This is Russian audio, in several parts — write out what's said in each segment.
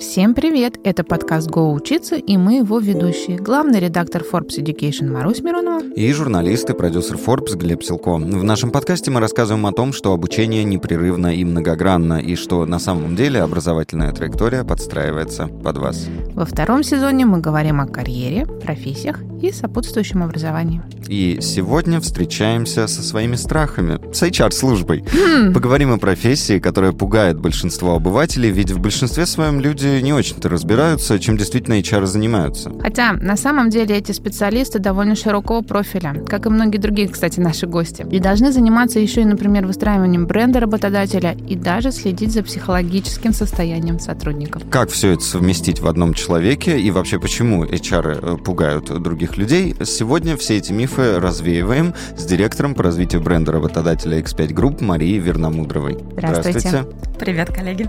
Всем привет! Это подкаст «Го учиться» и мы его ведущие. Главный редактор Forbes Education Марусь Миронова. И журналист и продюсер Forbes Глеб Силко. В нашем подкасте мы рассказываем о том, что обучение непрерывно и многогранно, и что на самом деле образовательная траектория подстраивается под вас. Во втором сезоне мы говорим о карьере, профессиях и сопутствующем образовании. И сегодня встречаемся со своими страхами, с HR-службой. Хм. Поговорим о профессии, которая пугает большинство обывателей, ведь в большинстве своем люди не очень-то разбираются, чем действительно HR занимаются. Хотя на самом деле эти специалисты довольно широкого профиля, как и многие другие, кстати, наши гости. И должны заниматься еще и, например, выстраиванием бренда работодателя и даже следить за психологическим состоянием сотрудников. Как все это совместить в одном человеке и вообще почему HR э, пугают других людей? Сегодня все эти мифы развеиваем с директором по развитию бренда работодателя X5 Group Марией Верномудровой. Здравствуйте. Здравствуйте. Привет, коллеги.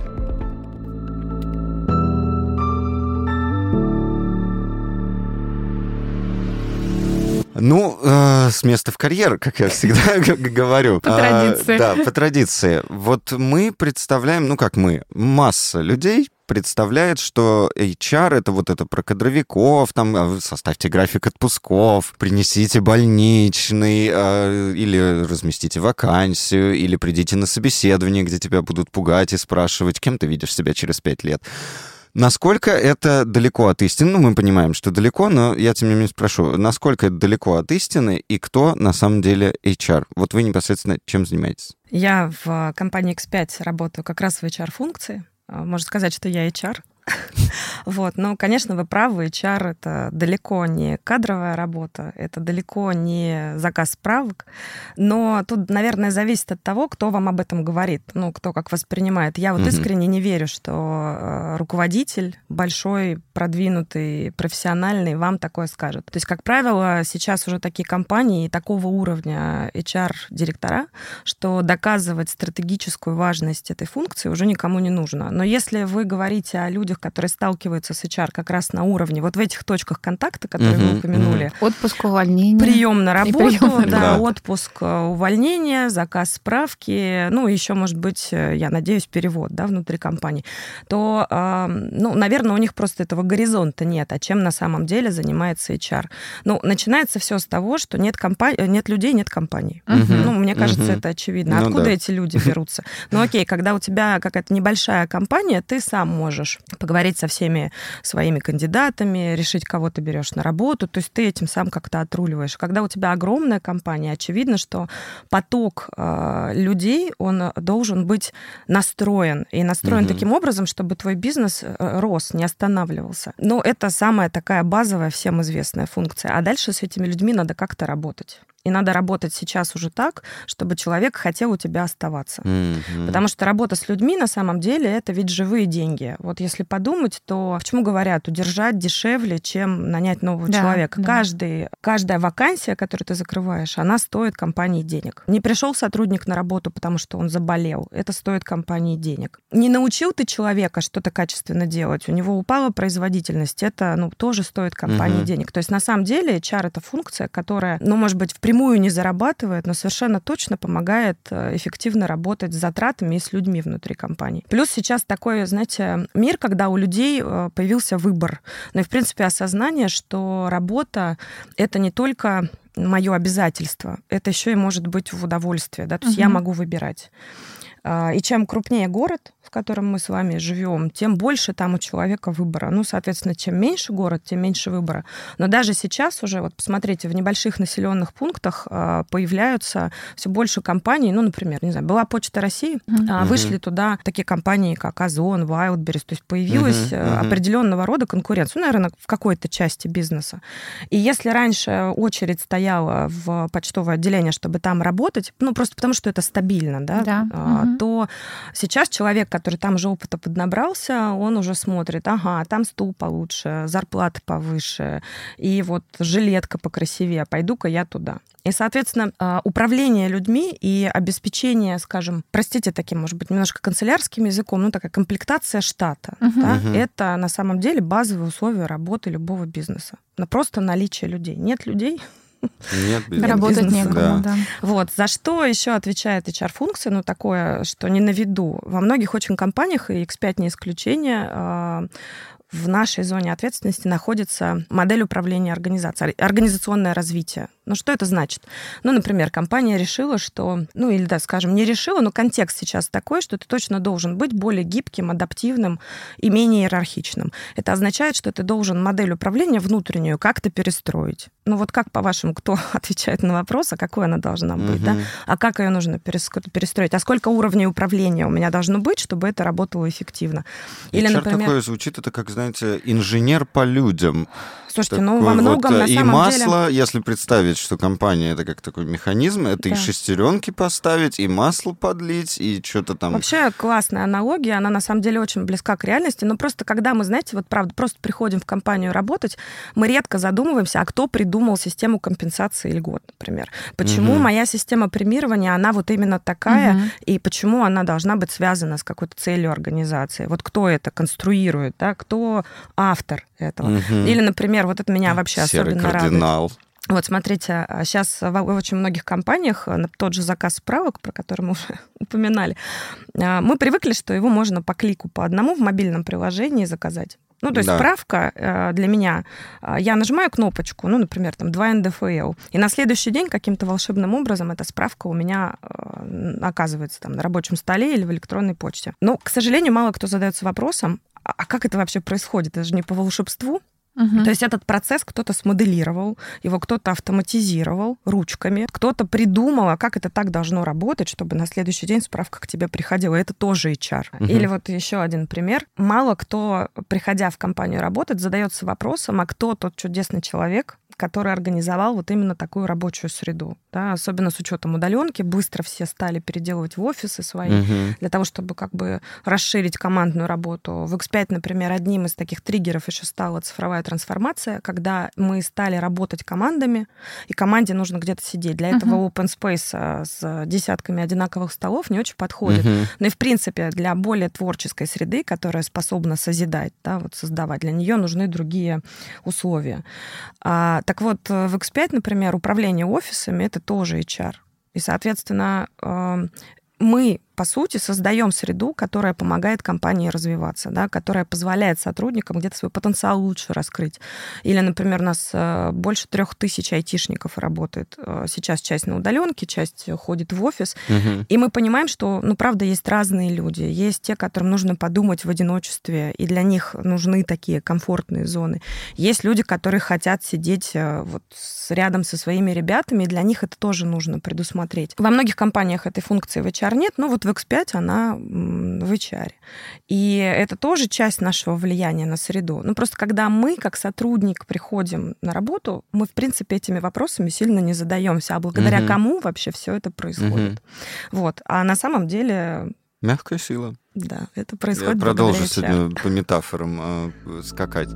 Ну, э, с места в карьер, как я всегда говорю. По традиции. А, да, по традиции. Вот мы представляем, ну как мы, масса людей представляет, что HR — это вот это про кадровиков, там, а составьте график отпусков, принесите больничный, э, или разместите вакансию, или придите на собеседование, где тебя будут пугать и спрашивать, кем ты видишь себя через пять лет. Насколько это далеко от истины? Ну, мы понимаем, что далеко, но я тем не менее спрошу, насколько это далеко от истины и кто на самом деле HR? Вот вы непосредственно чем занимаетесь? Я в компании X5 работаю как раз в HR-функции. А, можно сказать, что я HR. Вот. Но, конечно, вы правы, HR — это далеко не кадровая работа, это далеко не заказ справок, но тут, наверное, зависит от того, кто вам об этом говорит, ну, кто как воспринимает. Я вот искренне не верю, что э, руководитель большой, продвинутый, профессиональный вам такое скажет. То есть, как правило, сейчас уже такие компании такого уровня HR-директора, что доказывать стратегическую важность этой функции уже никому не нужно. Но если вы говорите о людях, которые сталкиваются с HR как раз на уровне, вот в этих точках контакта, которые uh-huh, вы упомянули. Uh-huh. Отпуск, увольнение. Прием на работу, прием, да, да, отпуск, э, увольнение, заказ справки, ну, еще, может быть, э, я надеюсь, перевод, да, внутри компании, то, э, ну, наверное, у них просто этого горизонта нет, а чем на самом деле занимается HR. Ну, начинается все с того, что нет, компа- нет людей, нет компаний. Uh-huh, ну, мне кажется, uh-huh. это очевидно. Ну, Откуда да. эти люди берутся? Ну, окей, когда у тебя какая-то небольшая компания, ты сам можешь поговорить со всеми своими кандидатами, решить, кого ты берешь на работу. То есть ты этим сам как-то отруливаешь. Когда у тебя огромная компания, очевидно, что поток э, людей, он должен быть настроен. И настроен угу. таким образом, чтобы твой бизнес э, рос, не останавливался. Но это самая такая базовая, всем известная функция. А дальше с этими людьми надо как-то работать. И надо работать сейчас уже так, чтобы человек хотел у тебя оставаться. Mm-hmm. Потому что работа с людьми на самом деле это ведь живые деньги. Вот если подумать, то почему говорят, удержать дешевле, чем нанять нового да, человека? Да. Каждый, каждая вакансия, которую ты закрываешь, она стоит компании денег. Не пришел сотрудник на работу, потому что он заболел. Это стоит компании денег. Не научил ты человека что-то качественно делать, у него упала производительность. Это ну, тоже стоит компании mm-hmm. денег. То есть на самом деле HR это функция, которая, ну, может быть, в напрямую не зарабатывает, но совершенно точно помогает э, эффективно работать с затратами и с людьми внутри компании. Плюс сейчас такой, знаете, мир, когда у людей э, появился выбор. Ну и, в принципе, осознание, что работа — это не только мое обязательство, это еще и может быть в удовольствие, да, то есть угу. я могу выбирать. А, и чем крупнее город, в котором мы с вами живем, тем больше там у человека выбора. Ну, соответственно, чем меньше город, тем меньше выбора. Но даже сейчас уже, вот посмотрите, в небольших населенных пунктах а, появляются все больше компаний. Ну, например, не знаю, была Почта России, mm-hmm. вышли туда такие компании, как Озон, Wildberries. То есть появилась mm-hmm. определенного рода конкуренция, ну, наверное, в какой-то части бизнеса. И если раньше очередь стояла в почтовое отделение, чтобы там работать, ну, просто потому что это стабильно, да, да. Mm-hmm то сейчас человек, который там же опыта поднабрался, он уже смотрит, ага, там стул получше, зарплата повыше, и вот жилетка покрасивее, пойду-ка я туда. И, соответственно, а, управление людьми и обеспечение, скажем, простите таким, может быть, немножко канцелярским языком, ну, такая комплектация штата, uh-huh. да, uh-huh. это на самом деле базовые условия работы любого бизнеса. На просто наличие людей. Нет людей, Нет, бизнеса. Работать бизнеса. некому, да. да. Вот, за что еще отвечает HR-функция, ну, такое, что не на виду. Во многих очень компаниях, и X5 не исключение, а, в нашей зоне ответственности находится модель управления организацией, организационное развитие. Ну, что это значит? Ну, например, компания решила, что, ну, или, да, скажем, не решила, но контекст сейчас такой, что ты точно должен быть более гибким, адаптивным и менее иерархичным. Это означает, что ты должен модель управления внутреннюю как-то перестроить. Ну, вот как, по-вашему, кто отвечает на вопрос, а какой она должна быть, угу. да? А как ее нужно перестроить? А сколько уровней управления у меня должно быть, чтобы это работало эффективно? Или, HR например... такое звучит, это как, знаете, инженер по людям. Слушайте, ну во многом вот, на и самом масло, деле... если представить, что компания это как такой механизм, это да. и шестеренки поставить, и масло подлить, и что-то там. Вообще классная аналогия, она на самом деле очень близка к реальности, но просто когда мы, знаете, вот правда, просто приходим в компанию работать, мы редко задумываемся, а кто придумал систему компенсации льгот, например. Почему угу. моя система премирования, она вот именно такая, угу. и почему она должна быть связана с какой-то целью организации. Вот кто это конструирует, да, кто автор этого. Угу. Или, например, вот это меня вообще Серый особенно кардинал. радует. Вот смотрите, сейчас в очень многих компаниях э, тот же заказ справок, про который мы уже упоминали, э, мы привыкли, что его можно по клику по одному в мобильном приложении заказать. Ну, то есть да. справка для меня, я нажимаю кнопочку, ну, например, там 2 НДФЛ, и на следующий день каким-то волшебным образом эта справка у меня оказывается там на рабочем столе или в электронной почте. Но, к сожалению, мало кто задается вопросом, а, а как это вообще происходит? Это же не по волшебству. Угу. То есть этот процесс кто-то смоделировал, его кто-то автоматизировал ручками, кто-то придумал, а как это так должно работать, чтобы на следующий день справка к тебе приходила. Это тоже HR. Угу. Или вот еще один пример. Мало кто, приходя в компанию работать, задается вопросом, а кто тот чудесный человек, который организовал вот именно такую рабочую среду. Да, особенно с учетом удаленки, быстро все стали переделывать в офисы свои угу. для того, чтобы как бы расширить командную работу. В X5, например, одним из таких триггеров еще стала цифровая трансформация, когда мы стали работать командами, и команде нужно где-то сидеть. Для этого угу. open space а, с десятками одинаковых столов не очень подходит. Угу. Но и в принципе для более творческой среды, которая способна созидать, да, вот создавать, для нее нужны другие условия. А, так вот, э, в X5, например, управление офисами — это тоже HR. И, соответственно, эм, мы по сути, создаем среду, которая помогает компании развиваться, да, которая позволяет сотрудникам где-то свой потенциал лучше раскрыть. Или, например, у нас э, больше трех тысяч айтишников работает. Э, сейчас часть на удаленке, часть ходит в офис. Угу. И мы понимаем, что, ну, правда, есть разные люди. Есть те, которым нужно подумать в одиночестве, и для них нужны такие комфортные зоны. Есть люди, которые хотят сидеть э, вот рядом со своими ребятами, и для них это тоже нужно предусмотреть. Во многих компаниях этой функции в HR нет, но вот в X5 она в HR. И это тоже часть нашего влияния на среду. Ну, просто когда мы, как сотрудник, приходим на работу, мы, в принципе, этими вопросами сильно не задаемся. А благодаря угу. кому вообще все это происходит? Угу. Вот. А на самом деле Мягкая сила. Да, это происходит. Я продолжу сегодня по метафорам э, скакать.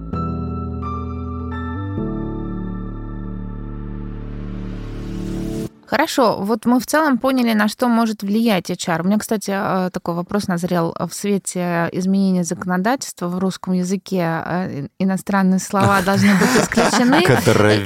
Хорошо, вот мы в целом поняли, на что может влиять HR. У меня, кстати, э, такой вопрос назрел в свете изменения законодательства в русском языке. Э, иностранные слова должны быть исключены.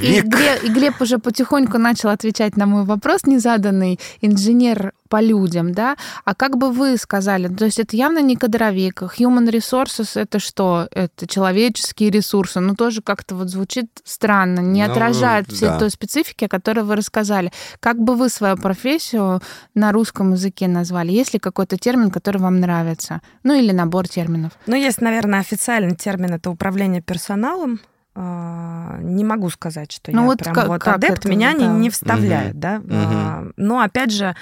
И Глеб, и Глеб уже потихоньку начал отвечать на мой вопрос незаданный. Инженер по людям, да, а как бы вы сказали, то есть это явно не кадровик, human resources это что? Это человеческие ресурсы, ну тоже как-то вот звучит странно, не ну, отражает да. всей той специфики, о которой вы рассказали. Как бы вы свою профессию на русском языке назвали? Есть ли какой-то термин, который вам нравится? Ну или набор терминов? Ну, есть, наверное, официальный термин, это управление персоналом, не могу сказать, что ну, я вот прям как, вот как адепт, это, меня да. не, не вставляет, угу. да. Угу. Но опять же,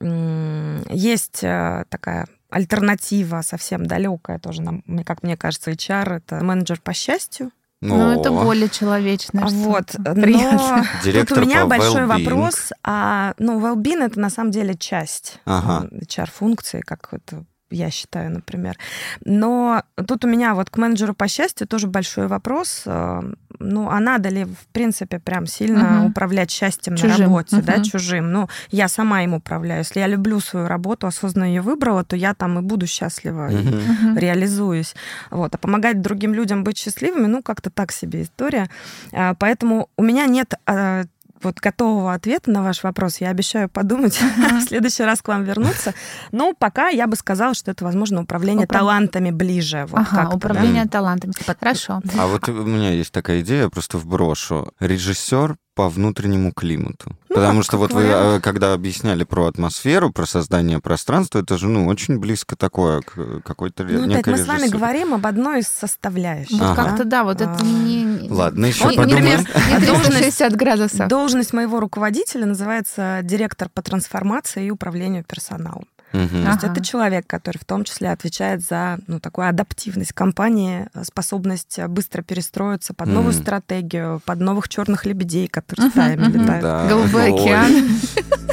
есть э, такая альтернатива совсем далекая тоже, как мне кажется, HR это менеджер по счастью. Ну, ну это более человечно. Вот, но тут у меня большой вопрос. А, ну, well-being это на самом деле часть ага. HR-функции, как это я считаю, например. Но тут у меня вот к менеджеру по счастью тоже большой вопрос. Э, ну, а надо ли, в принципе, прям сильно угу. управлять счастьем чужим. на работе, угу. да, чужим? Ну, я сама им управляю. Если я люблю свою работу, осознанно ее выбрала, то я там и буду счастлива, угу. и реализуюсь. Вот. А помогать другим людям быть счастливыми, ну, как-то так себе история. А, поэтому у меня нет а, вот готового ответа на ваш вопрос. Я обещаю подумать, в следующий раз к вам вернуться. Но пока я бы сказала, что это, возможно, управление Управ... талантами ближе. Вот ага, управление да? талантами. Хорошо. А вот у меня есть такая идея, просто вброшу. Режиссер по внутреннему климату. Ну, Потому что вот вариант. вы, э, когда объясняли про атмосферу, про создание пространства, это же, ну, очень близко такое к какой-то ну, опять мы с вами говорим об одной из составляющих. Вот ага. как-то, да, вот а... это не... Ладно, еще вот, подумаем. Например, градусов. Должность моего руководителя называется директор по трансформации и управлению персоналом. Угу. То есть ага. это человек, который в том числе отвечает за ну, такую адаптивность компании, способность быстро перестроиться под новую угу. стратегию, под новых черных лебедей, которые угу, стаями угу. летают. Да. Голубой океан.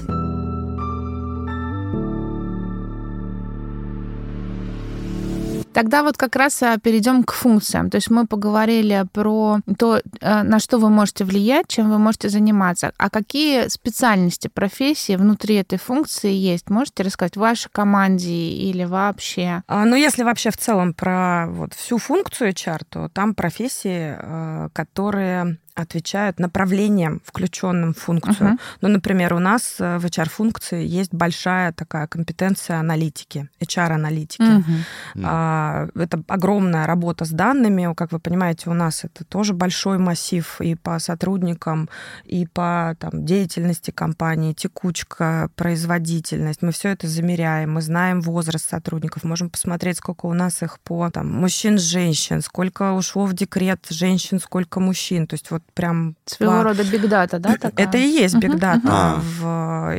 Тогда вот как раз а, перейдем к функциям. То есть мы поговорили про то, э, на что вы можете влиять, чем вы можете заниматься. А какие специальности, профессии внутри этой функции есть? Можете рассказать в вашей команде или вообще? А, ну, если вообще в целом про вот всю функцию HR, то там профессии, которые отвечают направлением, включенным в функцию. Uh-huh. Ну, например, у нас э, в HR-функции есть большая такая компетенция аналитики, HR-аналитики. Uh-huh. А, это огромная работа с данными. Как вы понимаете, у нас это тоже большой массив и по сотрудникам, и по там, деятельности компании, текучка, производительность. Мы все это замеряем, мы знаем возраст сотрудников, можем посмотреть, сколько у нас их по там, мужчин, женщин, сколько ушло в декрет женщин, сколько мужчин. То есть вот прям... Своего по... рода бигдата, да? Такая? Это и есть бигдата uh-huh. в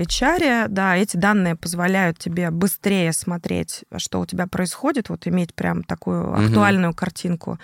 HR. Да, эти данные позволяют тебе быстрее смотреть, что у тебя происходит, вот иметь прям такую uh-huh. актуальную картинку.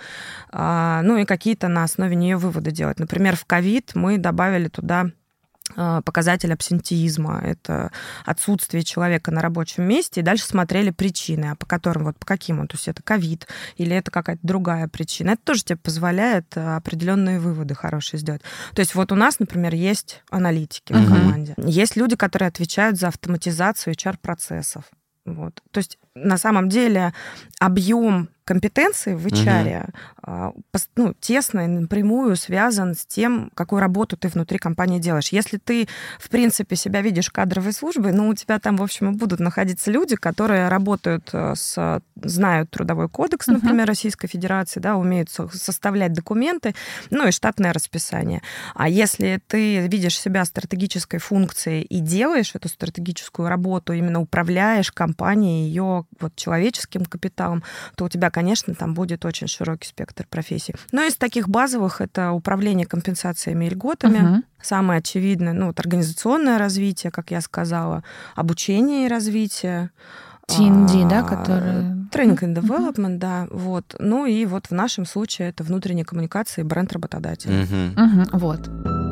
А, ну и какие-то на основе нее выводы делать. Например, в ковид мы добавили туда Э, показатель абсентиизма, это отсутствие человека на рабочем месте, и дальше смотрели причины, а по которым, вот по каким он, то есть это ковид или это какая-то другая причина. Это тоже тебе позволяет э, определенные выводы хорошие сделать. То есть вот у нас, например, есть аналитики uh-huh. в команде, есть люди, которые отвечают за автоматизацию HR-процессов. Вот. То есть на самом деле объем компетенции в HR угу. ну, тесно и напрямую связан с тем, какую работу ты внутри компании делаешь. Если ты, в принципе, себя видишь кадровой службой, ну, у тебя там, в общем, и будут находиться люди, которые работают э, с... знают трудовой кодекс, например, угу. Российской Федерации, да, умеют составлять документы, ну, и штатное расписание. А если ты видишь себя стратегической функцией и делаешь эту стратегическую работу, именно управляешь компанией, ее вот человеческим капиталом, то у тебя, конечно, там будет очень широкий спектр профессий. Но из таких базовых это управление компенсациями и льготами. Угу. Самое очевидное, ну, вот организационное развитие, как я сказала, обучение и развитие. TND, а, да, который... Training and Development, uh-huh. да, вот. Ну и вот в нашем случае это внутренняя коммуникация и бренд работодателя. Uh-huh. Uh-huh, вот.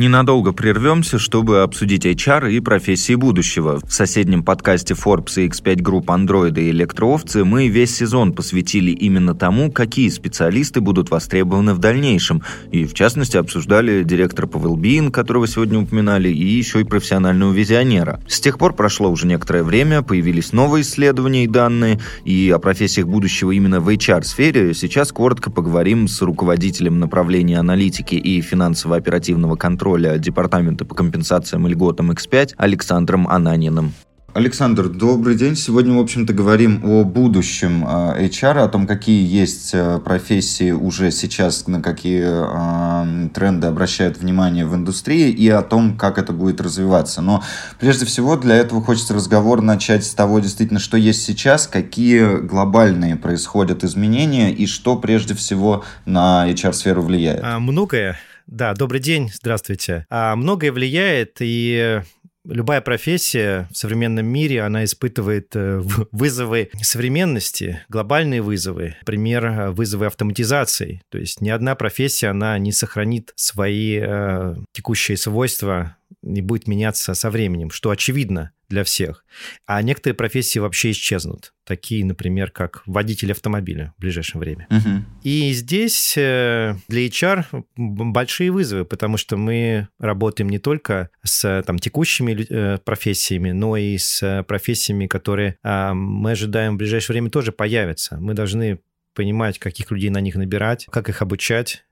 Ненадолго прервемся, чтобы обсудить HR и профессии будущего. В соседнем подкасте Forbes и X5 Group Android и электроовцы мы весь сезон посвятили именно тому, какие специалисты будут востребованы в дальнейшем. И, в частности, обсуждали директора по Wellbeing, которого сегодня упоминали, и еще и профессионального визионера. С тех пор прошло уже некоторое время, появились новые исследования и данные, и о профессиях будущего именно в HR-сфере сейчас коротко поговорим с руководителем направления аналитики и финансово-оперативного контроля контроля Департамента по компенсациям и льготам X5 Александром Ананиным. Александр, добрый день. Сегодня, в общем-то, говорим о будущем HR, о том, какие есть э, профессии уже сейчас, на какие э, тренды обращают внимание в индустрии и о том, как это будет развиваться. Но прежде всего для этого хочется разговор начать с того, действительно, что есть сейчас, какие глобальные происходят изменения и что прежде всего на HR-сферу влияет. А, многое да, добрый день, здравствуйте. А, многое влияет, и любая профессия в современном мире, она испытывает э, вызовы современности, глобальные вызовы. Например, э, вызовы автоматизации. То есть ни одна профессия, она не сохранит свои э, текущие свойства не будет меняться со временем, что очевидно для всех. А некоторые профессии вообще исчезнут, такие, например, как водитель автомобиля в ближайшее время. Угу. И здесь э, для HR большие вызовы, потому что мы работаем не только с там, текущими э, профессиями, но и с профессиями, которые а, мы ожидаем в ближайшее время тоже появятся. Мы должны понимать, каких людей на них набирать, как их обучать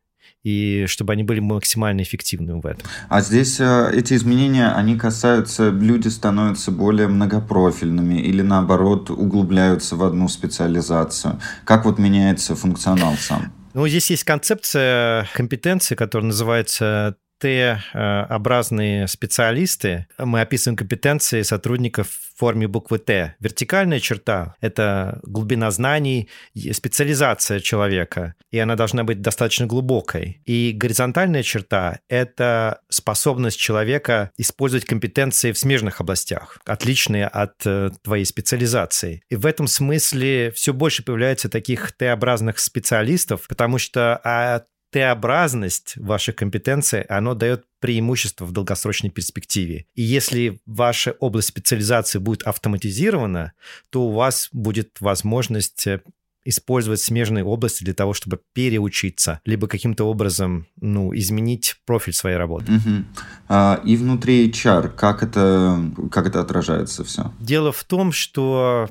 и чтобы они были максимально эффективными в этом. А здесь э, эти изменения, они касаются, люди становятся более многопрофильными или наоборот углубляются в одну специализацию? Как вот меняется функционал сам? Ну, здесь есть концепция компетенции, которая называется Т-образные специалисты. Мы описываем компетенции сотрудников в форме буквы Т. Вертикальная черта – это глубина знаний, специализация человека, и она должна быть достаточно глубокой. И горизонтальная черта – это способность человека использовать компетенции в смежных областях, отличные от э, твоей специализации. И в этом смысле все больше появляется таких Т-образных специалистов, потому что от Т-образность вашей компетенции, оно дает преимущество в долгосрочной перспективе. И если ваша область специализации будет автоматизирована, то у вас будет возможность э, использовать смежные области для того, чтобы переучиться, либо каким-то образом ну, изменить профиль своей работы. Угу. А, и внутри HR, как это, как это отражается все? Дело в том, что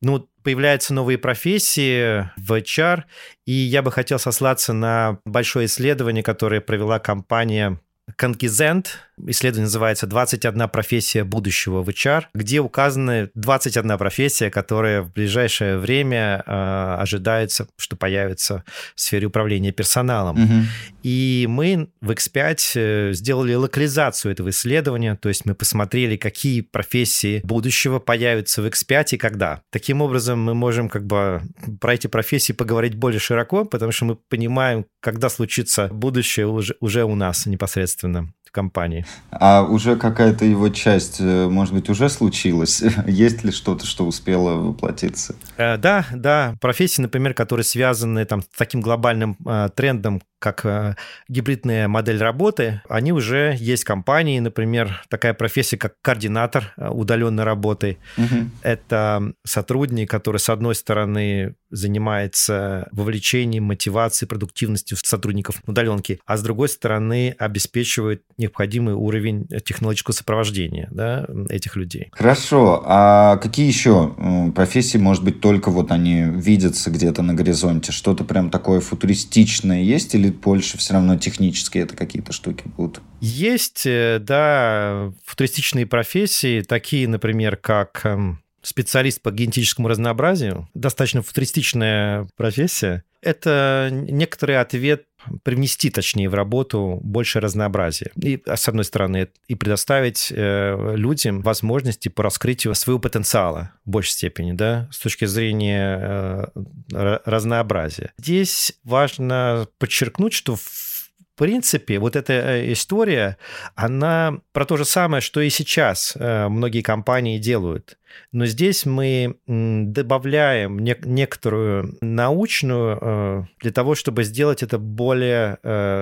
ну, появляются новые профессии в HR, и я бы хотел сослаться на большое исследование, которое провела компания Конгизент, исследование называется «21 профессия будущего в HR», где указаны 21 профессия, которая в ближайшее время э, ожидается, что появится в сфере управления персоналом. Угу. И мы в X5 э, сделали локализацию этого исследования, то есть мы посмотрели, какие профессии будущего появятся в X5 и когда. Таким образом, мы можем как бы про эти профессии поговорить более широко, потому что мы понимаем, когда случится будущее уже, уже у нас непосредственно компании. А уже какая-то его часть, э, может быть, уже случилась? Есть ли что-то, что успело воплотиться? Э, да, да. Профессии, например, которые связаны там, с таким глобальным э, трендом, как э, гибридная модель работы, они уже есть компании, например, такая профессия, как координатор э, удаленной работы. Угу. Это сотрудник, который, с одной стороны, занимается вовлечением, мотивацией, продуктивностью сотрудников удаленки, а с другой стороны, обеспечивает необходимый уровень технологического сопровождения да, этих людей. Хорошо. А какие еще профессии, может быть, только вот они видятся где-то на горизонте? Что-то прям такое футуристичное есть или больше все равно технические это какие-то штуки будут? Есть, э, да, футуристичные профессии, такие, например, как эм, специалист по генетическому разнообразию, достаточно футуристичная профессия. Это некоторый ответ привнести, точнее, в работу больше разнообразия. И, с одной стороны, и предоставить э, людям возможности по раскрытию своего потенциала в большей степени, да, с точки зрения э, разнообразия. Здесь важно подчеркнуть, что в принципе, вот эта э, история, она про то же самое, что и сейчас э, многие компании делают. Но здесь мы добавляем некоторую научную э, для того, чтобы сделать это более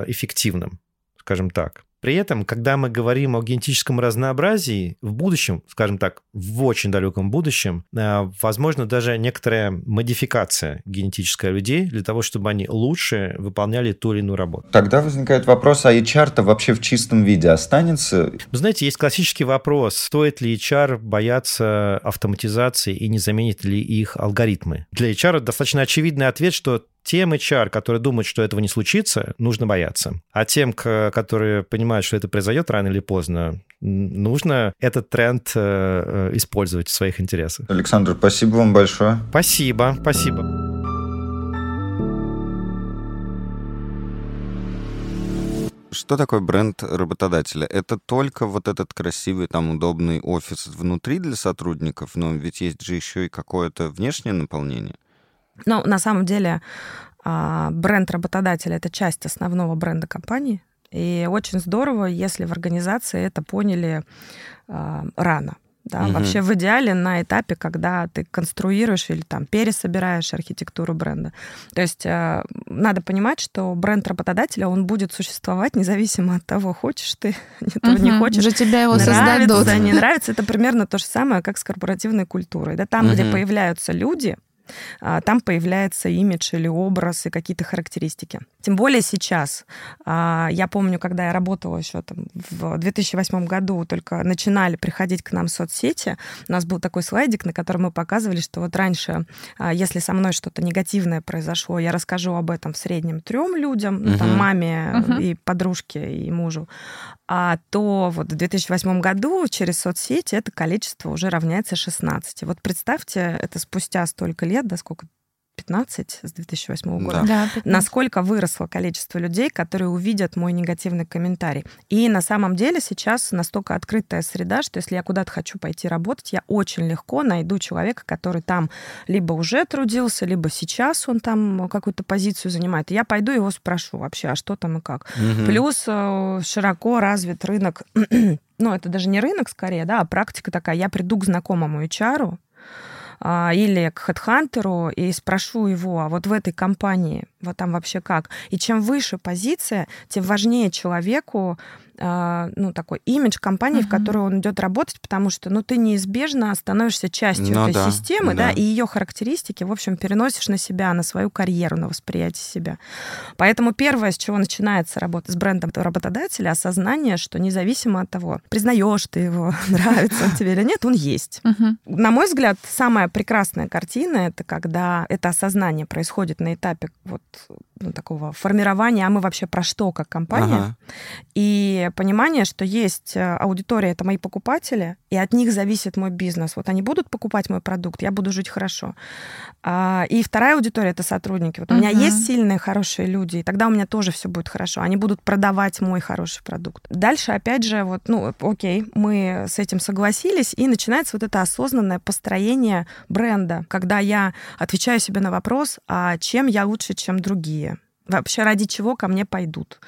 эффективным, скажем так. При этом, когда мы говорим о генетическом разнообразии, в будущем, скажем так, в очень далеком будущем, э, возможно даже некоторая модификация генетическая людей для того, чтобы они лучше выполняли ту или иную работу. Тогда возникает вопрос, а HR-то вообще в чистом виде останется? Вы знаете, есть классический вопрос, стоит ли HR бояться автоматизации и не заменит ли их алгоритмы? Для HR достаточно очевидный ответ, что тем HR, которые думают, что этого не случится, нужно бояться. А тем, которые понимают, что это произойдет рано или поздно, нужно этот тренд э, э, использовать в своих интересах. Александр, спасибо вам большое. Спасибо, спасибо. Что такое бренд работодателя? Это только вот этот красивый, там, удобный офис внутри для сотрудников, но ведь есть же еще и какое-то внешнее наполнение. Ну, на самом деле, а, бренд работодателя это часть основного бренда компании. И очень здорово, если в организации это поняли а, рано. Да, угу. Вообще в идеале на этапе, когда ты конструируешь или там пересобираешь архитектуру бренда. То есть э, надо понимать, что бренд работодателя, он будет существовать независимо от того, хочешь ты, этого угу. не хочешь. Уже тебя его нравится, создадут. не нравится. Это примерно то же самое, как с корпоративной культурой. Да, там, угу. где появляются люди, там появляется имидж или образ и какие-то характеристики. Тем более сейчас. А, я помню, когда я работала еще там в 2008 году, только начинали приходить к нам соцсети, у нас был такой слайдик, на котором мы показывали, что вот раньше, а, если со мной что-то негативное произошло, я расскажу об этом в среднем трем людям, ну, там, маме uh-huh. и подружке, и мужу, а то вот в 2008 году через соцсети это количество уже равняется 16. Вот представьте, это спустя столько лет, да, сколько 15 с 2008 года, да. насколько выросло количество людей, которые увидят мой негативный комментарий. И на самом деле сейчас настолько открытая среда, что если я куда-то хочу пойти работать, я очень легко найду человека, который там либо уже трудился, либо сейчас он там какую-то позицию занимает. И я пойду его спрошу вообще, а что там и как. Угу. Плюс э, широко развит рынок ну, это даже не рынок скорее, да, а практика такая. Я приду к знакомому HR, или к хедхантеру и спрошу его, а вот в этой компании, вот там вообще как? И чем выше позиция, тем важнее человеку а, ну, такой имидж компании, uh-huh. в которую он идет работать, потому что, ну, ты неизбежно становишься частью ну, этой да, системы, да. да, и ее характеристики, в общем, переносишь на себя, на свою карьеру, на восприятие себя. Поэтому первое, с чего начинается работа с брендом работодателя, осознание, что независимо от того, признаешь ты его, нравится он тебе или нет, он есть. Uh-huh. На мой взгляд, самая прекрасная картина это когда это осознание происходит на этапе вот ну, такого формирования, а мы вообще про что как компания, ага. и понимание, что есть э, аудитория, это мои покупатели, и от них зависит мой бизнес. Вот они будут покупать мой продукт, я буду жить хорошо. А, и вторая аудитория это сотрудники. Вот у меня есть сильные, хорошие люди, и тогда у меня тоже все будет хорошо. Они будут продавать мой хороший продукт. Дальше, опять же, вот, ну, окей, мы с этим согласились, и начинается вот это осознанное построение бренда, когда я отвечаю себе на вопрос, а чем я лучше, чем другие вообще ради чего ко мне пойдут,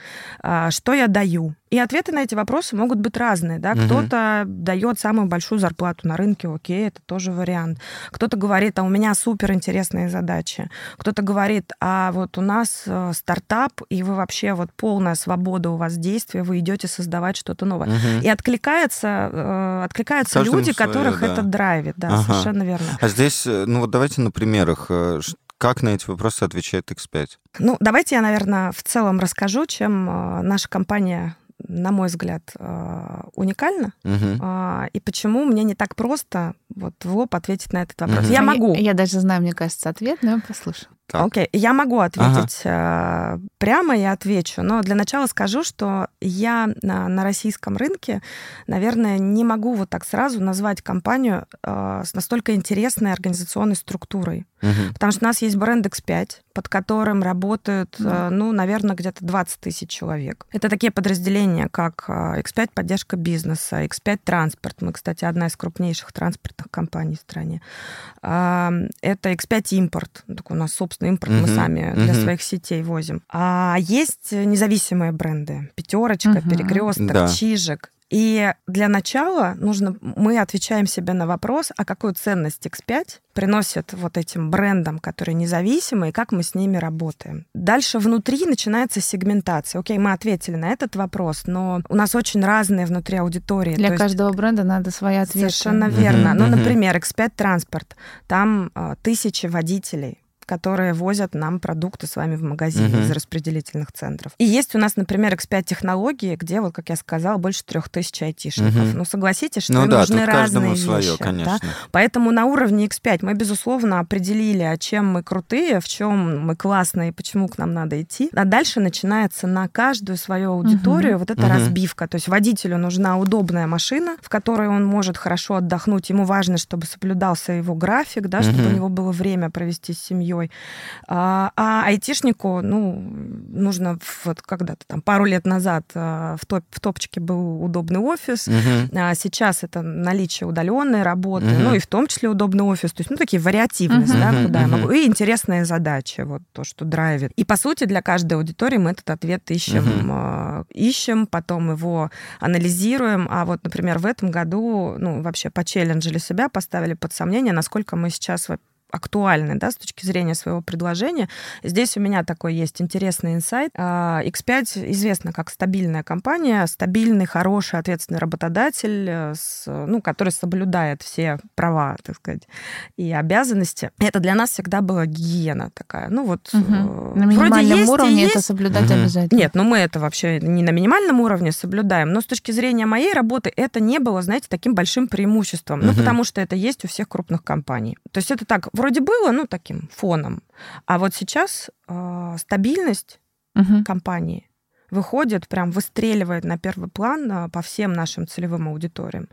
а, что я даю. И ответы на эти вопросы могут быть разные. Да? Угу. Кто-то дает самую большую зарплату на рынке, окей, это тоже вариант. Кто-то говорит, а у меня супер интересные задачи. Кто-то говорит, а вот у нас э, стартап, и вы вообще вот полная свобода у вас действия, вы идете создавать что-то новое. Угу. И откликается, э, откликаются люди, свое, которых да. это драйвит. Да, ага. совершенно верно. А здесь, э, ну вот давайте на примерах. Как на эти вопросы отвечает X5? Ну, давайте я, наверное, в целом расскажу, чем э, наша компания на мой взгляд, э, уникальна. Угу. И почему мне не так просто вот в лоб ответить на этот вопрос. Угу. Я могу. Я, я даже знаю, мне кажется, ответ, но я послушаю. Окей, okay. я могу ответить ага. Э, прямо и отвечу, но для начала скажу, что я на, на российском рынке, наверное, не могу вот так сразу назвать компанию э, с настолько интересной организационной структурой, угу. потому что у нас есть бренд X5, под которым работают, да. э, ну, наверное, где-то 20 тысяч человек. Это такие подразделения, как э, X5 поддержка бизнеса, X5 транспорт. Мы, кстати, одна из крупнейших транспортных компаний в стране. Э, это X5 импорт, такой у нас собственный собственно, импорт uh-huh. мы сами uh-huh. для своих сетей возим. А есть независимые бренды. Пятерочка, uh-huh. Перекресток, да. Чижик. И для начала нужно, мы отвечаем себе на вопрос, а какую ценность X5 приносит вот этим брендам, которые независимы, и как мы с ними работаем. Дальше внутри начинается сегментация. Окей, мы ответили на этот вопрос, но у нас очень разные внутри аудитории. Для То каждого есть... бренда надо своя ответы. Совершенно верно. Mm-hmm. Ну, например, X5 транспорт. Там э, тысячи водителей которые возят нам продукты с вами в магазине угу. из распределительных центров. И есть у нас, например, X5 технологии, где, вот как я сказала, больше трех тысяч айтишников. Угу. Ну, согласитесь, что ну, им да, нужны разные вещи. Свое, конечно. Да? Поэтому на уровне X5 мы, безусловно, определили, а чем мы крутые, в чем мы классные, почему к нам надо идти. А дальше начинается на каждую свою аудиторию угу. вот эта угу. разбивка. То есть водителю нужна удобная машина, в которой он может хорошо отдохнуть. Ему важно, чтобы соблюдался его график, да, чтобы угу. у него было время провести с семьей семьей. А, а айтишнику, ну, нужно вот когда-то там пару лет назад а, в, топ, в топчике был удобный офис, угу. а сейчас это наличие удаленной работы, угу. ну и в том числе удобный офис, то есть, ну, такие вариативность, угу. да, куда угу. я могу, и интересные задачи, вот то, что драйвит. И, по сути, для каждой аудитории мы этот ответ ищем, угу. ищем, потом его анализируем, а вот, например, в этом году, ну, вообще почелленджили себя, поставили под сомнение, насколько мы сейчас актуальны, да, с точки зрения своего предложения. Здесь у меня такой есть интересный инсайт. А, X5 известна как стабильная компания, стабильный, хороший, ответственный работодатель, э, с, ну, который соблюдает все права, так сказать, и обязанности. Это для нас всегда была гигиена такая. Ну вот угу. на минимальном есть уровне есть. это соблюдать угу. обязательно. Нет, ну мы это вообще не на минимальном уровне соблюдаем, но с точки зрения моей работы это не было, знаете, таким большим преимуществом, угу. ну потому что это есть у всех крупных компаний. То есть это так вроде было, ну, таким фоном. А вот сейчас э, стабильность угу. компании выходит, прям выстреливает на первый план а, по всем нашим целевым аудиториям,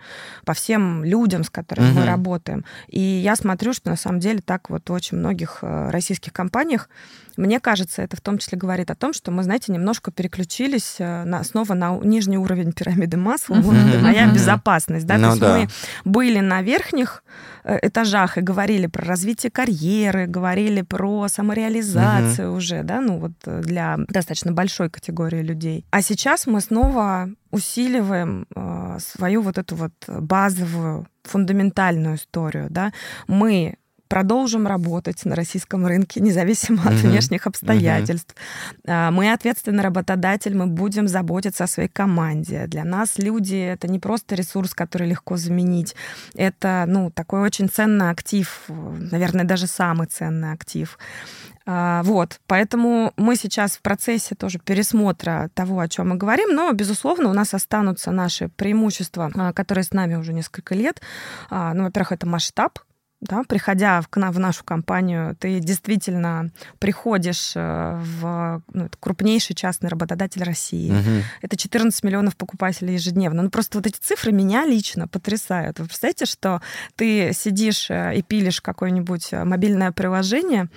по всем людям, с которыми угу. мы работаем. И я смотрю, что на самом деле так вот в очень многих э, российских компаниях мне кажется, это в том числе говорит о том, что мы, знаете, немножко переключились э, на, снова на нижний уровень пирамиды масла. Вот моя безопасность. Да? Ну, То есть да. мы были на верхних э, этажах и говорили про развитие карьеры, говорили про самореализацию угу. уже, да, ну вот э, для достаточно большой категории людей. А сейчас мы снова усиливаем э, свою вот эту вот базовую фундаментальную историю, да, мы продолжим работать на российском рынке, независимо от mm-hmm. внешних обстоятельств. Mm-hmm. Мы ответственный работодатель, мы будем заботиться о своей команде. Для нас люди — это не просто ресурс, который легко заменить. Это, ну, такой очень ценный актив, наверное, даже самый ценный актив. А, вот, поэтому мы сейчас в процессе тоже пересмотра того, о чем мы говорим, но, безусловно, у нас останутся наши преимущества, а, которые с нами уже несколько лет. Ну, во-первых, это масштаб, да, приходя в, в нашу компанию, ты действительно приходишь э, в ну, крупнейший частный работодатель России. Угу. Это 14 миллионов покупателей ежедневно. Ну, просто вот эти цифры меня лично потрясают. Вы представляете, что ты сидишь э, и пилишь какое-нибудь э, мобильное приложение,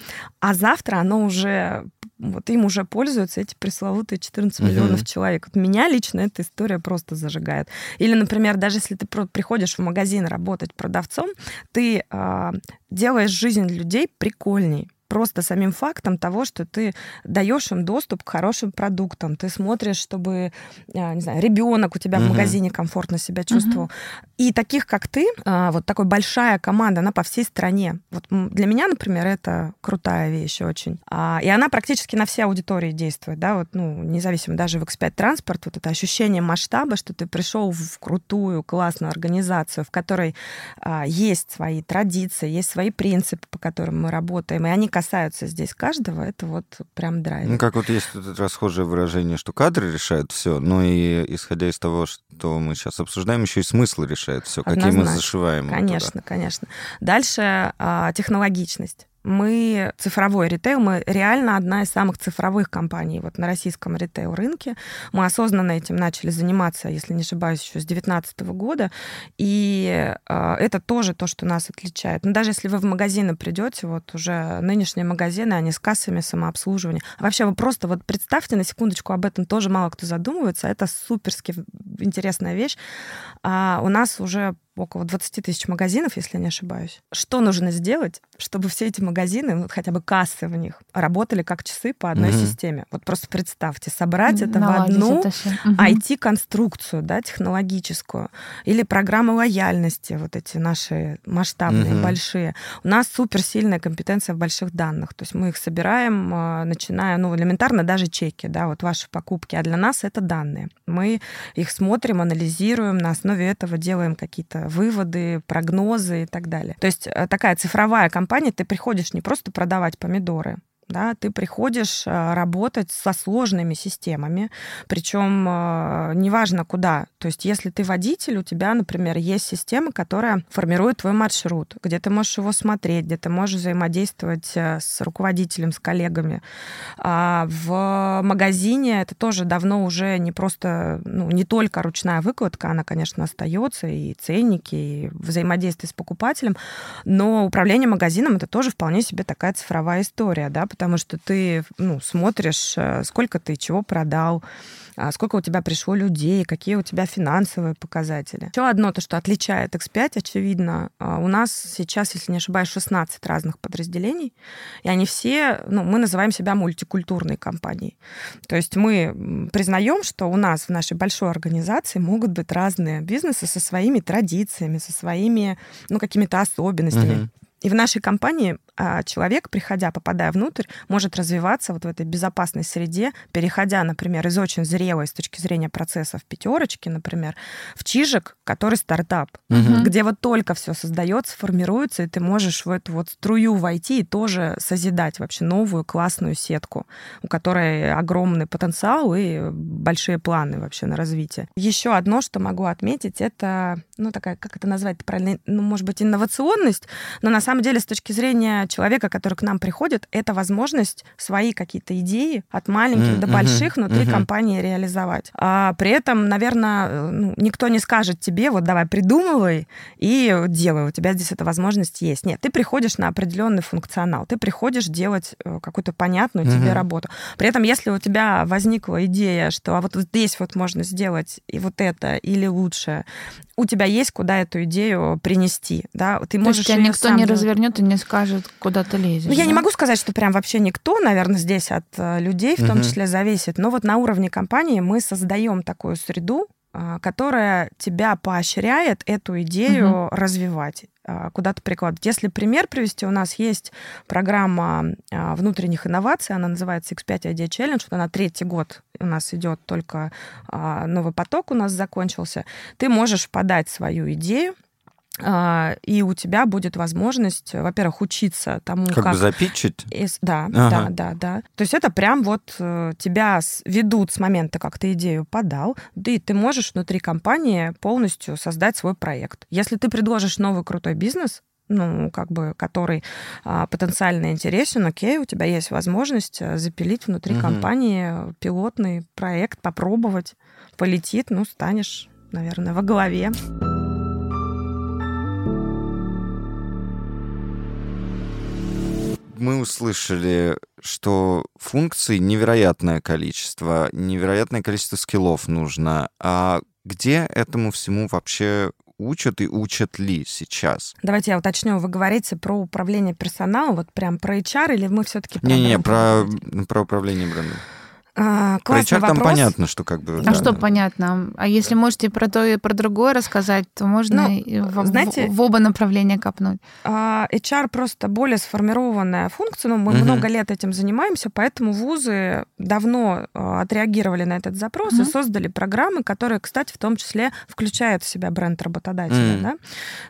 а завтра оно уже вот им уже пользуются эти пресловутые 14 миллионов человек. Вот меня лично эта история просто зажигает. Или, например, даже если ты приходишь в магазин работать продавцом, ты э, делаешь жизнь людей прикольней просто самим фактом того, что ты даешь им доступ к хорошим продуктам, ты смотришь, чтобы, а, не знаю, ребенок у тебя угу. в магазине комфортно себя чувствовал. Угу. И таких, как ты, а, вот такой большая команда, она по всей стране. Вот для меня, например, это крутая вещь очень. А, и она практически на все аудитории действует, да, вот, ну, независимо даже в X5 транспорт, вот это ощущение масштаба, что ты пришел в крутую, классную организацию, в которой есть свои традиции, есть свои принципы, по которым мы работаем, и они касаются здесь каждого, это вот прям драйв. Ну, как вот есть это расхожее выражение, что кадры решают все, но и исходя из того, что мы сейчас обсуждаем, еще и смыслы решают все, какие мы зашиваем. Конечно, туда. конечно. Дальше а, технологичность мы цифровой ритейл, мы реально одна из самых цифровых компаний вот на российском ритейл-рынке. Мы осознанно этим начали заниматься, если не ошибаюсь, еще с 2019 года. И э, это тоже то, что нас отличает. Но даже если вы в магазины придете, вот уже нынешние магазины, они с кассами самообслуживания. А вообще вы просто вот представьте на секундочку, об этом тоже мало кто задумывается. Это суперски интересная вещь. А у нас уже около 20 тысяч магазинов, если я не ошибаюсь. Что нужно сделать, чтобы все эти магазины, вот хотя бы кассы в них, работали как часы по одной mm-hmm. системе? Вот просто представьте, собрать это Наладить в одну IT-конструкцию, да, технологическую, или программы лояльности, вот эти наши масштабные, mm-hmm. большие. У нас суперсильная компетенция в больших данных, то есть мы их собираем, а, начиная, ну, элементарно даже чеки, да, вот ваши покупки, а для нас это данные. Мы их смотрим, анализируем, на основе этого делаем какие-то выводы, прогнозы и так далее. То есть э, такая цифровая компания, ты приходишь не просто продавать помидоры, да, ты приходишь э, работать со сложными системами, причем э, неважно куда. То есть если ты водитель, у тебя, например, есть система, которая формирует твой маршрут, где ты можешь его смотреть, где ты можешь взаимодействовать э, с руководителем, с коллегами. А в магазине это тоже давно уже не просто, ну, не только ручная выкладка, она, конечно, остается, и ценники, и взаимодействие с покупателем, но управление магазином это тоже вполне себе такая цифровая история, да, потому что ты ну, смотришь, э, сколько ты чего продал, а сколько у тебя пришло людей, какие у тебя финансовые показатели. Еще одно, то, что отличает X5, очевидно, а, у нас сейчас, если не ошибаюсь, 16 разных подразделений, и они все, ну, мы называем себя мультикультурной компанией. То есть мы признаем, что у нас в нашей большой организации могут быть разные бизнесы со своими традициями, со своими, ну, какими-то особенностями. Uh-huh И в нашей компании а, человек, приходя, попадая внутрь, может развиваться вот в этой безопасной среде, переходя, например, из очень зрелой с точки зрения процессов пятерочки, например, в чижик, который стартап, угу. где вот только все создается, формируется, и ты можешь в эту вот струю войти и тоже созидать вообще новую классную сетку, у которой огромный потенциал и большие планы вообще на развитие. Еще одно, что могу отметить, это, ну, такая, как это назвать правильно, ну, может быть, инновационность, но на самом деле с точки зрения человека, который к нам приходит, это возможность свои какие-то идеи от маленьких mm-hmm. до больших внутри mm-hmm. компании реализовать. А при этом, наверное, ну, никто не скажет тебе, вот давай придумывай и делай, у тебя здесь эта возможность есть. Нет, ты приходишь на определенный функционал, ты приходишь делать э, какую-то понятную mm-hmm. тебе работу. При этом, если у тебя возникла идея, что а вот здесь вот можно сделать и вот это, или лучше, у тебя есть куда эту идею принести, да, ты можешь То есть тебя никто не развернет и не скажет, куда ты лезешь. Ну, да? я не могу сказать, что прям вообще никто, наверное, здесь от э, людей в том угу. числе зависит, но вот на уровне компании мы создаем такую среду, а, которая тебя поощряет эту идею угу. развивать а, куда-то прикладывать. Если пример привести, у нас есть программа внутренних инноваций, она называется X5 Idea Challenge, вот она третий год у нас идет, только новый поток у нас закончился. Ты можешь подать свою идею, и у тебя будет возможность, во-первых, учиться тому, как... Как бы запичить? Да, ага. да, да, да. То есть это прям вот э, тебя ведут с момента, как ты идею подал, да и ты можешь внутри компании полностью создать свой проект. Если ты предложишь новый крутой бизнес, ну, как бы, который а, потенциально интересен, окей, у тебя есть возможность э, запилить внутри угу. компании пилотный проект, попробовать, полетит, ну, станешь, наверное, во главе. Мы услышали, что функций невероятное количество, невероятное количество скиллов нужно. А где этому всему вообще учат и учат ли сейчас? Давайте я уточню. Вы говорите про управление персоналом, вот прям про HR, или мы все-таки про Не-не, про, про управление брендом. А, Про HR там понятно, что как бы... А да, что да. понятно? А если можете про то и про другое рассказать, то можно ну, в, знаете, в, в оба направления копнуть. А, HR просто более сформированная функция, но ну, мы угу. много лет этим занимаемся, поэтому вузы давно а, отреагировали на этот запрос угу. и создали программы, которые, кстати, в том числе включают в себя бренд работодателя. Угу. Да?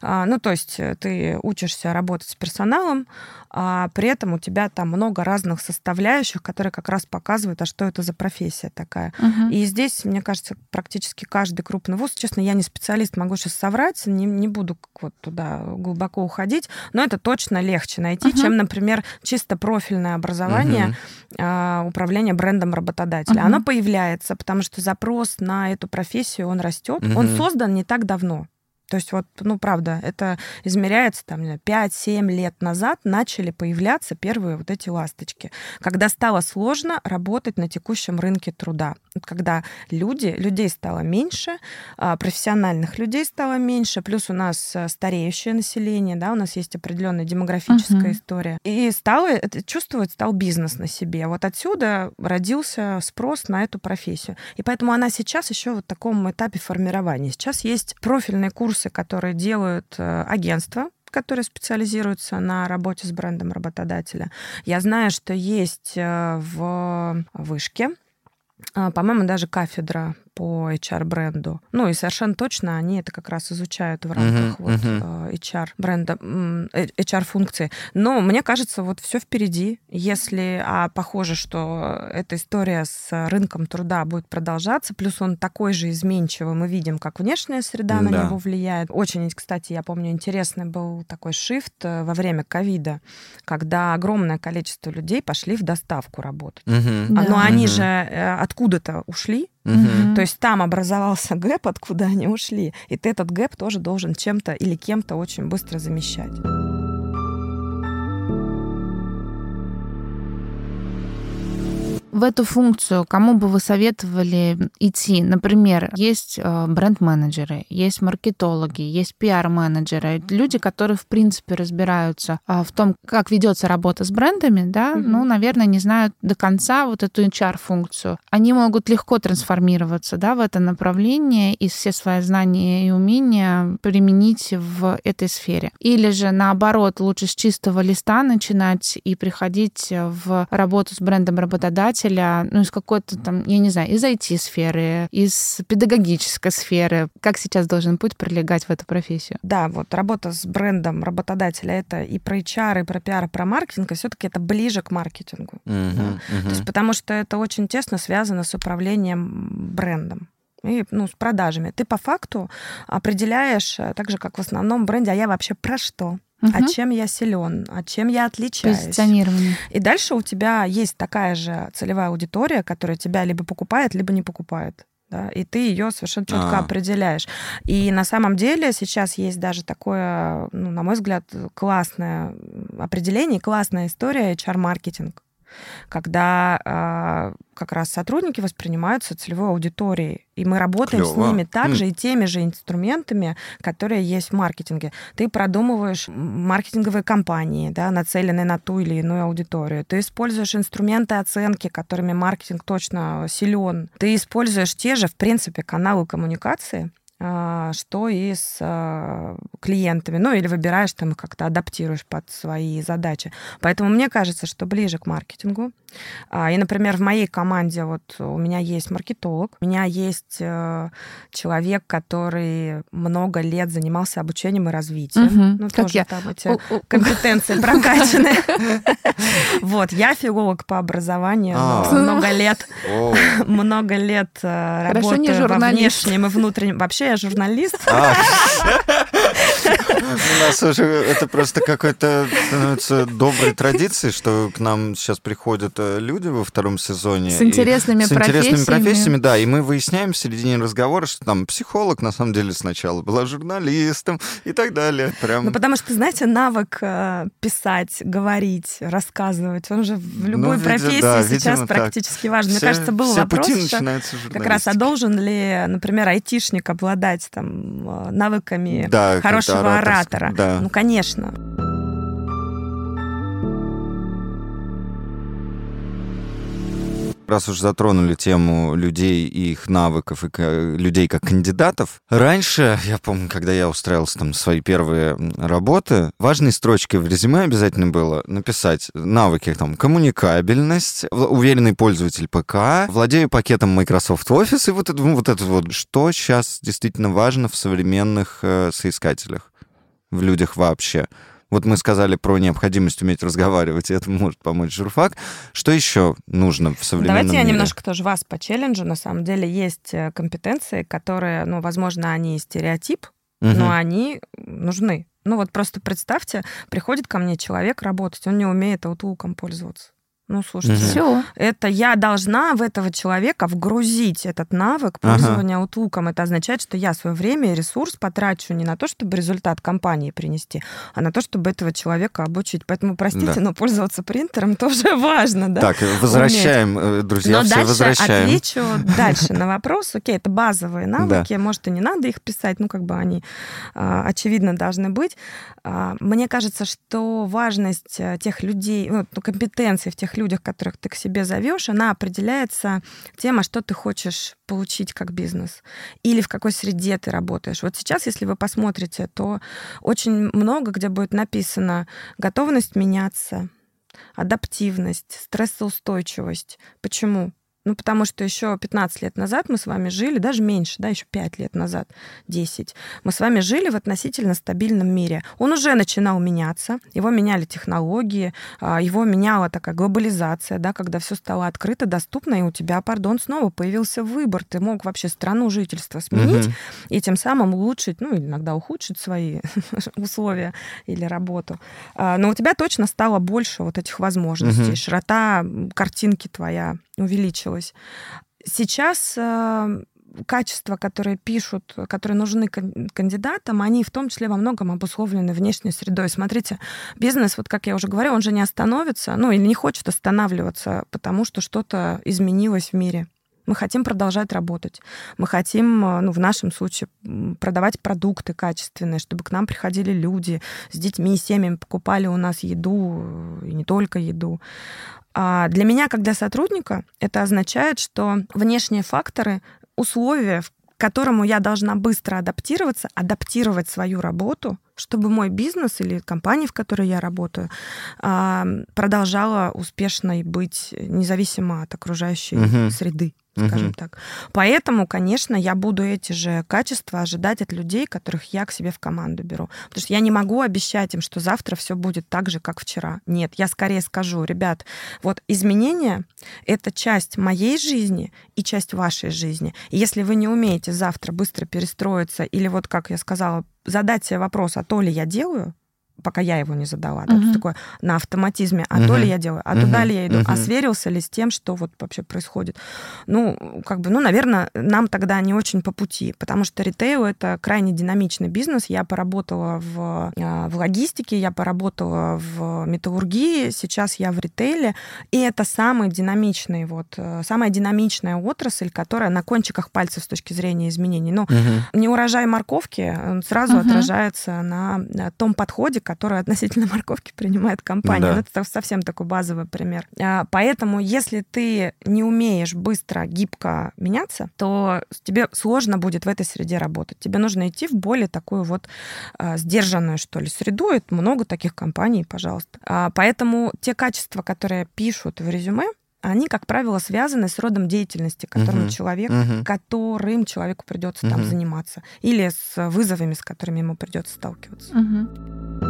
А, ну, то есть э, ты учишься работать с персоналом, а при этом у тебя там много разных составляющих, которые как раз показывают, а что это за профессия такая. Угу. И здесь, мне кажется, практически каждый крупный вуз, честно, я не специалист, могу сейчас соврать, не, не буду вот туда глубоко уходить, но это точно легче найти, угу. чем, например, чисто профильное образование угу. а, управления брендом работодателя. Угу. Оно появляется, потому что запрос на эту профессию, он растет. Угу. Он создан не так давно. То есть вот, ну, правда, это измеряется там 5-7 лет назад начали появляться первые вот эти ласточки, когда стало сложно работать на текущем рынке труда, когда люди, людей стало меньше, а, профессиональных людей стало меньше, плюс у нас э, стареющее население, да, у нас есть определенная демографическая uh-huh. история, и стало это чувствовать стал бизнес на себе. Вот отсюда родился спрос на эту профессию, и поэтому она сейчас еще вот в таком этапе формирования. Сейчас есть профильные курсы которые делают э, агентства, которые специализируются на работе с брендом работодателя. Я знаю, что есть э, в вышке, по-моему, даже кафедра по HR-бренду. Ну и совершенно точно они это как раз изучают в рамках uh-huh, вот, uh-huh. HR-бренда, HR-функции. Но мне кажется, вот все впереди. Если, а похоже, что эта история с рынком труда будет продолжаться, плюс он такой же изменчивый, мы видим, как внешняя среда да. на него влияет. Очень, кстати, я помню, интересный был такой шифт э, во время ковида, когда огромное количество людей пошли в доставку работать. Uh-huh. Но да. они uh-huh. же э, откуда-то ушли, Угу. То есть там образовался gap, откуда они ушли. И ты этот gap тоже должен чем-то или кем-то очень быстро замещать. В эту функцию кому бы вы советовали идти? Например, есть э, бренд-менеджеры, есть маркетологи, есть пиар-менеджеры, люди, которые, в принципе, разбираются а, в том, как ведется работа с брендами, да, mm-hmm. ну, наверное, не знают до конца вот эту HR-функцию. Они могут легко трансформироваться, да, в это направление и все свои знания и умения применить в этой сфере. Или же, наоборот, лучше с чистого листа начинать и приходить в работу с брендом работодателя, ну, из какой-то там, я не знаю, из IT-сферы, из педагогической сферы. Как сейчас должен путь пролегать в эту профессию? Да, вот работа с брендом работодателя это и про HR, и про пиар, и про маркетинг, и все-таки это ближе к маркетингу. Uh-huh, да. uh-huh. То есть потому что это очень тесно связано с управлением брендом и ну, с продажами. Ты по факту определяешь, э, так же, как в основном бренде, а я вообще про что? Угу. А чем я силен, а чем я отличаюсь. Позиционирование. И дальше у тебя есть такая же целевая аудитория, которая тебя либо покупает, либо не покупает. Да, и ты ее совершенно четко А-а-а. определяешь. И на самом деле сейчас есть даже такое, ну, на мой взгляд, классное определение, классная история HR-маркетинг когда э, как раз сотрудники воспринимаются целевой аудиторией, и мы работаем Клево. с ними также mm. и теми же инструментами, которые есть в маркетинге. Ты продумываешь маркетинговые кампании, да, нацеленные на ту или иную аудиторию. Ты используешь инструменты оценки, которыми маркетинг точно силен. Ты используешь те же, в принципе, каналы коммуникации, а, что и с а, клиентами. Ну, или выбираешь там как-то адаптируешь под свои задачи. Поэтому мне кажется, что ближе к маркетингу. А, и, например, в моей команде вот у меня есть маркетолог, у меня есть э, человек, который много лет занимался обучением и развитием. Угу, ну, как тоже я. там эти компетенции прокачаны. Вот, я филолог по образованию, много лет, много лет э, работаю во внешнем и внутреннем. Вообще я журналист. У нас уже это просто какой-то становится доброй традицией, что к нам сейчас приходят э, люди во втором сезоне. С интересными профессиями. С интересными профессиями, да. И мы выясняем в середине разговора, что там психолог на самом деле сначала была журналистом и так далее. Прям... Ну, потому что, знаете, навык э, писать, говорить, рассказывать, он же в любой ну, профессии да, сейчас практически так. важен. Мне кажется, был все вопрос еще, как раз, а должен ли, например, айтишник обладать там э, навыками да, хорошего оратора? Да. Ну, конечно. раз уж затронули тему людей и их навыков, и людей как кандидатов, раньше, я помню, когда я устраивался там свои первые работы, важной строчкой в резюме обязательно было написать навыки там коммуникабельность, уверенный пользователь ПК, владею пакетом Microsoft Office, и вот это вот, это вот что сейчас действительно важно в современных э, соискателях, в людях вообще. Вот мы сказали про необходимость уметь разговаривать, и это может помочь журфак. Что еще нужно в современном Давайте я мире? немножко тоже вас по челленджу. На самом деле есть э, компетенции, которые, ну, возможно, они стереотип, угу. но они нужны. Ну вот просто представьте, приходит ко мне человек работать, он не умеет аутулком пользоваться. Ну, слушайте, угу. все. Это я должна в этого человека вгрузить этот навык пользования ага. аутлуком. Это означает, что я свое время и ресурс потрачу не на то, чтобы результат компании принести, а на то, чтобы этого человека обучить. Поэтому, простите, да. но пользоваться принтером тоже важно, да? Так, возвращаем, уметь. Э, друзья, но все дальше возвращаем. отвечу дальше на вопрос. Окей, это базовые навыки, может, и не надо их писать, ну, как бы они, а, очевидно, должны быть. А, мне кажется, что важность э, тех людей, ну, компетенции в тех людях, которых ты к себе зовешь, она определяется тем, а что ты хочешь получить как бизнес или в какой среде ты работаешь. Вот сейчас, если вы посмотрите, то очень много где будет написано готовность меняться, адаптивность, стрессоустойчивость. Почему? Ну, потому что еще 15 лет назад мы с вами жили, даже меньше, да, еще 5 лет назад, 10. Мы с вами жили в относительно стабильном мире. Он уже начинал меняться, его меняли технологии, а, его меняла такая глобализация, да, когда все стало открыто, доступно, и у тебя, пардон, снова появился выбор. Ты мог вообще страну жительства сменить угу. и тем самым улучшить, ну, иногда ухудшить свои условия или работу. А, но у тебя точно стало больше вот этих возможностей. Угу. Широта картинки твоя увеличилась. Сейчас э, качества, которые пишут, которые нужны кандидатам, они в том числе во многом обусловлены внешней средой. Смотрите, бизнес, вот как я уже говорила, он же не остановится, ну или не хочет останавливаться, потому что что-то изменилось в мире. Мы хотим продолжать работать. Мы хотим, э, ну, в нашем случае, продавать продукты качественные, чтобы к нам приходили люди с детьми, с семьями, покупали у нас еду, э, и не только еду. А для меня, когда сотрудника, это означает, что внешние факторы, условия, в которому я должна быстро адаптироваться, адаптировать свою работу, чтобы мой бизнес или компания, в которой я работаю, а, продолжала успешной быть независимо от окружающей угу. среды скажем угу. так. Поэтому, конечно, я буду эти же качества ожидать от людей, которых я к себе в команду беру. Потому что я не могу обещать им, что завтра все будет так же, как вчера. Нет, я скорее скажу, ребят, вот изменения — это часть моей жизни и часть вашей жизни. И если вы не умеете завтра быстро перестроиться или вот, как я сказала, задать себе вопрос, а то ли я делаю, пока я его не задала. Да, uh-huh. такое на автоматизме. А uh-huh. то ли я делаю, а uh-huh. туда ли я иду, uh-huh. а сверился ли с тем, что вот вообще происходит. Ну, как бы, ну, наверное, нам тогда не очень по пути, потому что ритейл — это крайне динамичный бизнес. Я поработала в, а, в логистике, я поработала в металлургии, сейчас я в ритейле, и это самый динамичный, вот, э, самая динамичная отрасль, которая на кончиках пальцев с точки зрения изменений. Ну, uh-huh. не урожай морковки сразу uh-huh. отражается на том подходе, которую относительно морковки принимает компания. Да. Ну, это совсем такой базовый пример. А, поэтому, если ты не умеешь быстро, гибко меняться, то тебе сложно будет в этой среде работать. Тебе нужно идти в более такую вот а, сдержанную, что ли, среду. Это много таких компаний, пожалуйста. А, поэтому те качества, которые пишут в резюме, они, как правило, связаны с родом деятельности, которым uh-huh. человек, uh-huh. которым человеку придется uh-huh. там заниматься, или с вызовами, с которыми ему придется сталкиваться. Uh-huh.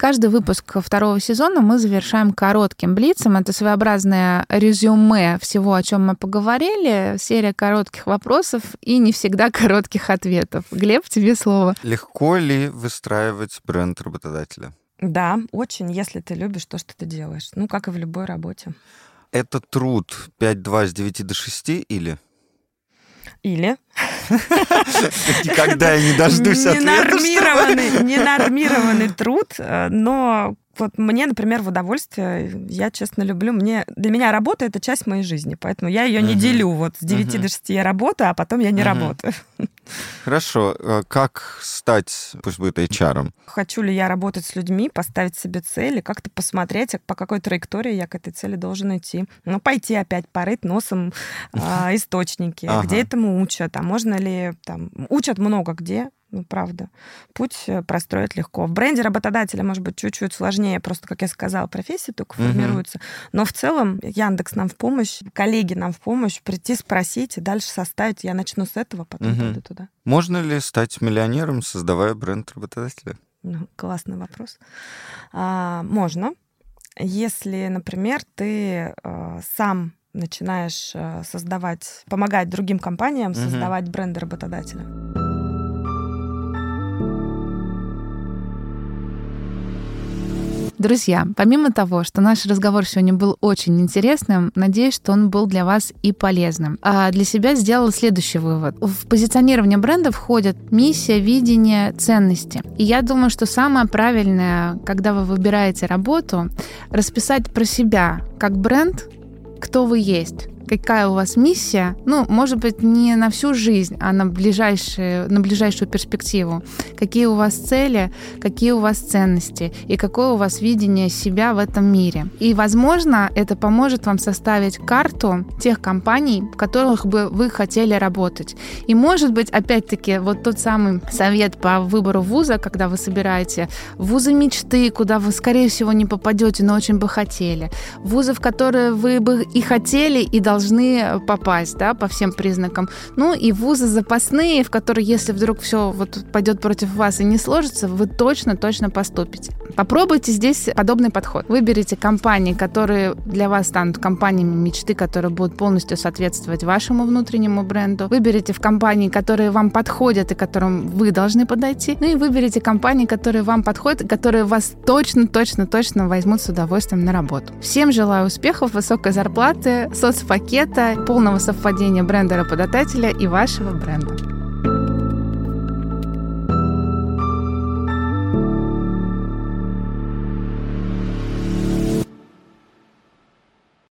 Каждый выпуск второго сезона мы завершаем коротким блицем. Это своеобразное резюме всего, о чем мы поговорили. Серия коротких вопросов и не всегда коротких ответов. Глеб, тебе слово. Легко ли выстраивать бренд работодателя? Да, очень, если ты любишь то, что ты делаешь. Ну, как и в любой работе. Это труд 5-2 с 9 до 6 или? Или? Никогда я не дождусь ответа. Ненормированный, труд, э, но вот мне, например, в удовольствие, я честно люблю, мне, для меня работа — это часть моей жизни, поэтому я ее не делю. Вот с 9 до 6 я работаю, а потом я не работаю. Хорошо. Э, как стать, пусть будет HR? Хочу ли я работать с людьми, поставить себе цели, как-то посмотреть, по какой траектории я к этой цели должен идти. Ну, пойти опять порыть носом э, источники, ага. где этому учат, а можно ли там... Учат много где, ну, правда. Путь э, простроить легко. В бренде работодателя, может быть, чуть-чуть сложнее, просто, как я сказала, профессия только угу. формируется. Но в целом Яндекс нам в помощь, коллеги нам в помощь, прийти спросить и дальше составить. Я начну с этого, потом угу. пойду туда. Можно ли стать миллионером, создавая бренд работодателя? Ну, классный вопрос. А, можно. Если, например, ты а, сам начинаешь а, создавать, помогать другим компаниям угу. создавать бренды работодателя. Друзья, помимо того, что наш разговор сегодня был очень интересным, надеюсь, что он был для вас и полезным. А для себя сделала следующий вывод. В позиционирование бренда входят миссия, видение, ценности. И я думаю, что самое правильное, когда вы выбираете работу, расписать про себя как бренд, кто вы есть какая у вас миссия, ну, может быть, не на всю жизнь, а на, ближайшие, на ближайшую перспективу. Какие у вас цели, какие у вас ценности и какое у вас видение себя в этом мире. И, возможно, это поможет вам составить карту тех компаний, в которых бы вы хотели работать. И, может быть, опять-таки, вот тот самый совет по выбору вуза, когда вы собираете вузы мечты, куда вы, скорее всего, не попадете, но очень бы хотели. Вузы, в которые вы бы и хотели, и должны должны попасть, да, по всем признакам. Ну и вузы запасные, в которые, если вдруг все вот пойдет против вас и не сложится, вы точно-точно поступите. Попробуйте здесь подобный подход. Выберите компании, которые для вас станут компаниями мечты, которые будут полностью соответствовать вашему внутреннему бренду. Выберите в компании, которые вам подходят и которым вы должны подойти. Ну и выберите компании, которые вам подходят, которые вас точно, точно, точно возьмут с удовольствием на работу. Всем желаю успехов, высокой зарплаты, соцпакета, полного совпадения бренда работодателя и вашего бренда.